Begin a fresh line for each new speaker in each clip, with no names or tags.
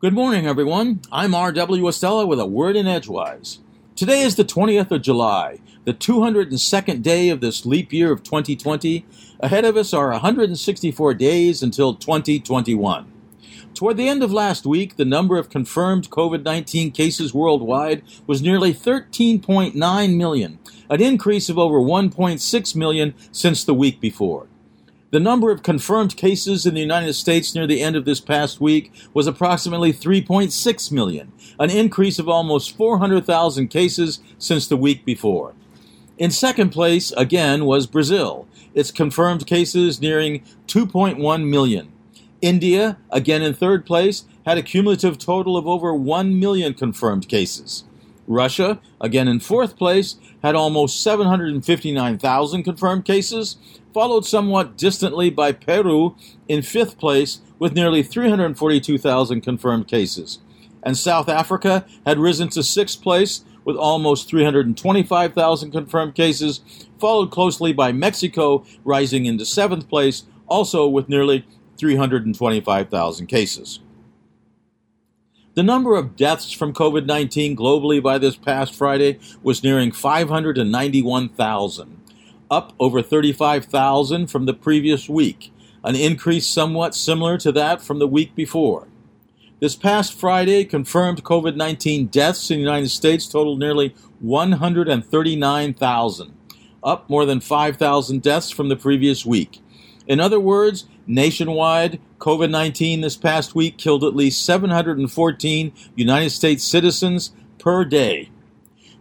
Good morning, everyone. I'm R.W. Estela with a word in Edgewise. Today is the 20th of July, the 202nd day of this leap year of 2020. Ahead of us are 164 days until 2021. Toward the end of last week, the number of confirmed COVID 19 cases worldwide was nearly 13.9 million, an increase of over 1.6 million since the week before. The number of confirmed cases in the United States near the end of this past week was approximately 3.6 million, an increase of almost 400,000 cases since the week before. In second place, again, was Brazil, its confirmed cases nearing 2.1 million. India, again in third place, had a cumulative total of over 1 million confirmed cases. Russia, again in fourth place, had almost 759,000 confirmed cases, followed somewhat distantly by Peru in fifth place with nearly 342,000 confirmed cases. And South Africa had risen to sixth place with almost 325,000 confirmed cases, followed closely by Mexico, rising into seventh place, also with nearly 325,000 cases. The number of deaths from COVID 19 globally by this past Friday was nearing 591,000, up over 35,000 from the previous week, an increase somewhat similar to that from the week before. This past Friday, confirmed COVID 19 deaths in the United States totaled nearly 139,000, up more than 5,000 deaths from the previous week. In other words, nationwide, COVID 19 this past week killed at least 714 United States citizens per day.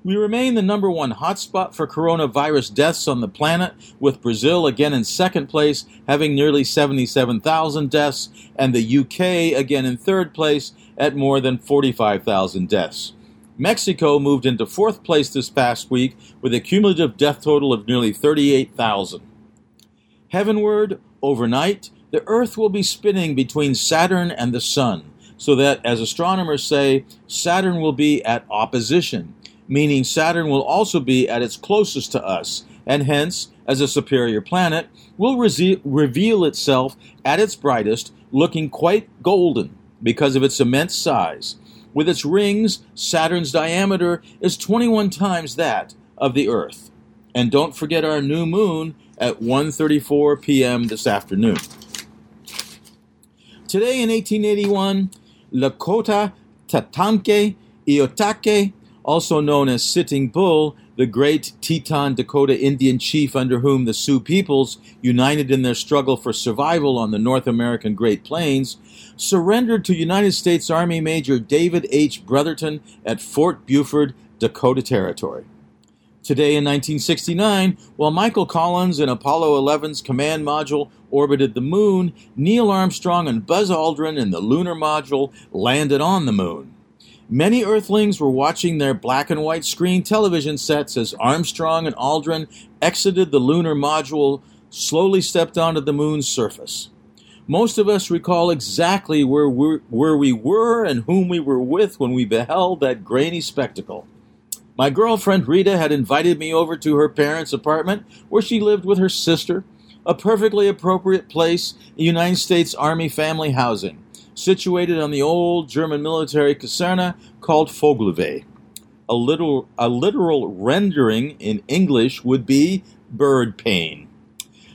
We remain the number one hotspot for coronavirus deaths on the planet, with Brazil again in second place, having nearly 77,000 deaths, and the UK again in third place at more than 45,000 deaths. Mexico moved into fourth place this past week with a cumulative death total of nearly 38,000. Heavenward, overnight, the Earth will be spinning between Saturn and the Sun, so that, as astronomers say, Saturn will be at opposition, meaning Saturn will also be at its closest to us, and hence, as a superior planet, will re- reveal itself at its brightest, looking quite golden because of its immense size. With its rings, Saturn's diameter is 21 times that of the Earth. And don't forget our new moon at 1:34 p.m. this afternoon. Today in 1881, Lakota Tatanka Iyotake, also known as Sitting Bull, the great Teton Dakota Indian chief under whom the Sioux peoples, united in their struggle for survival on the North American Great Plains, surrendered to United States Army Major David H. Brotherton at Fort Buford, Dakota Territory. Today in 1969, while Michael Collins and Apollo 11's command module orbited the moon, Neil Armstrong and Buzz Aldrin in the lunar module landed on the moon. Many Earthlings were watching their black and white screen television sets as Armstrong and Aldrin exited the lunar module, slowly stepped onto the moon's surface. Most of us recall exactly where, where we were and whom we were with when we beheld that grainy spectacle. My girlfriend Reta had invited me over to her parents' apartment where she lived with her sister, a perfectly appropriate place in United States Army family housing, situated on the old German military caserna called Vogelweh. A literal, a literal rendering in English would be bird pain.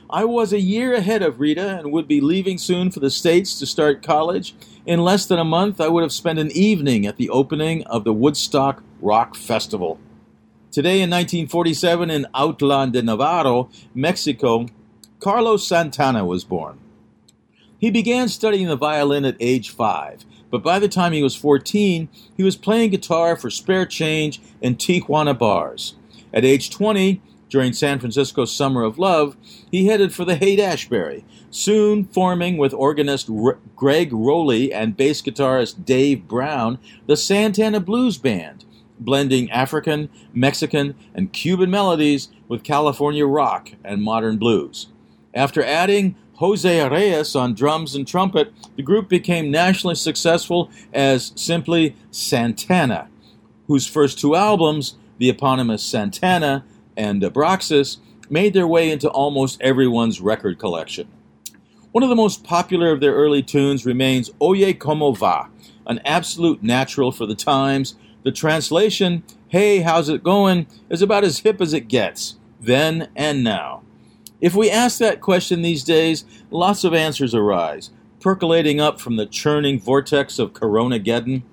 I was a year ahead of Reta and would be leaving soon for the States to start college. In less than a month, I would have spent an evening at the opening of the Woodstock Rock Festival. Today in 1947 in Autlan de Navarro, Mexico, Carlos Santana was born. He began studying the violin at age five, but by the time he was 14, he was playing guitar for spare change in Tijuana bars. At age 20, during San Francisco's Summer of Love, he headed for the Haight Ashbury, soon forming with organist R- Gregg Rolie and bass guitarist Dave Brown the Santana Blues Band, blending African, Mexican, and Cuban melodies with California rock and modern blues. After adding Jose Reyes on drums and trumpet, the group became nationally successful as simply Santana, whose first two albums, the eponymous Santana and Abraxas, made their way into almost everyone's record collection. One of the most popular of their early tunes remains Oye Como Va, an absolute natural for the times. The translation, hey, how's it going, is about as hip as it gets, then and now. If we ask that question these days, lots of answers arise, percolating up from the churning vortex of Corona Geddon.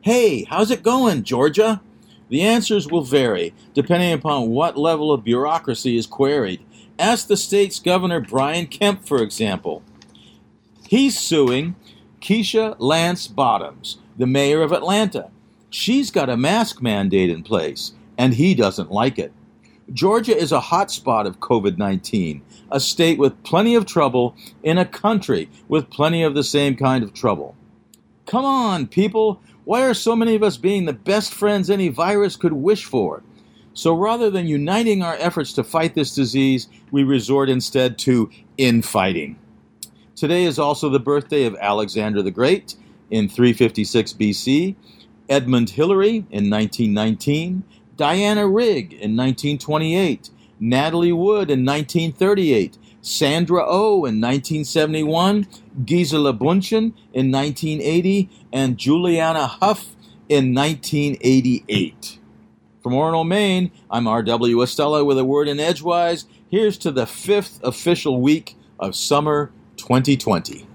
Hey, how's it going, Georgia? The answers will vary depending upon what level of bureaucracy is queried. Ask the state's governor, Brian Kemp, for example. He's suing Keisha Lance Bottoms, the mayor of Atlanta. She's got a mask mandate in place, and he doesn't like it. Georgia is a hotspot of COVID 19, a state with plenty of trouble in a country with plenty of the same kind of trouble. Come on, people, why are so many of us being the best friends any virus could wish for? So rather than uniting our efforts to fight this disease, we resort instead to infighting. Today is also the birthday of Alexander the Great in 356 BC, Edmund Hillary in 1919, Diana Rigg in 1928, Natalie Wood in 1938, Sandra O oh in 1971, Gisele Bündchen in 1980, and Julianne Hough in 1988. From Orono, Maine, I'm R.W. Estela with a word in Edgewise. Here's to the fifth official week of summer 2020.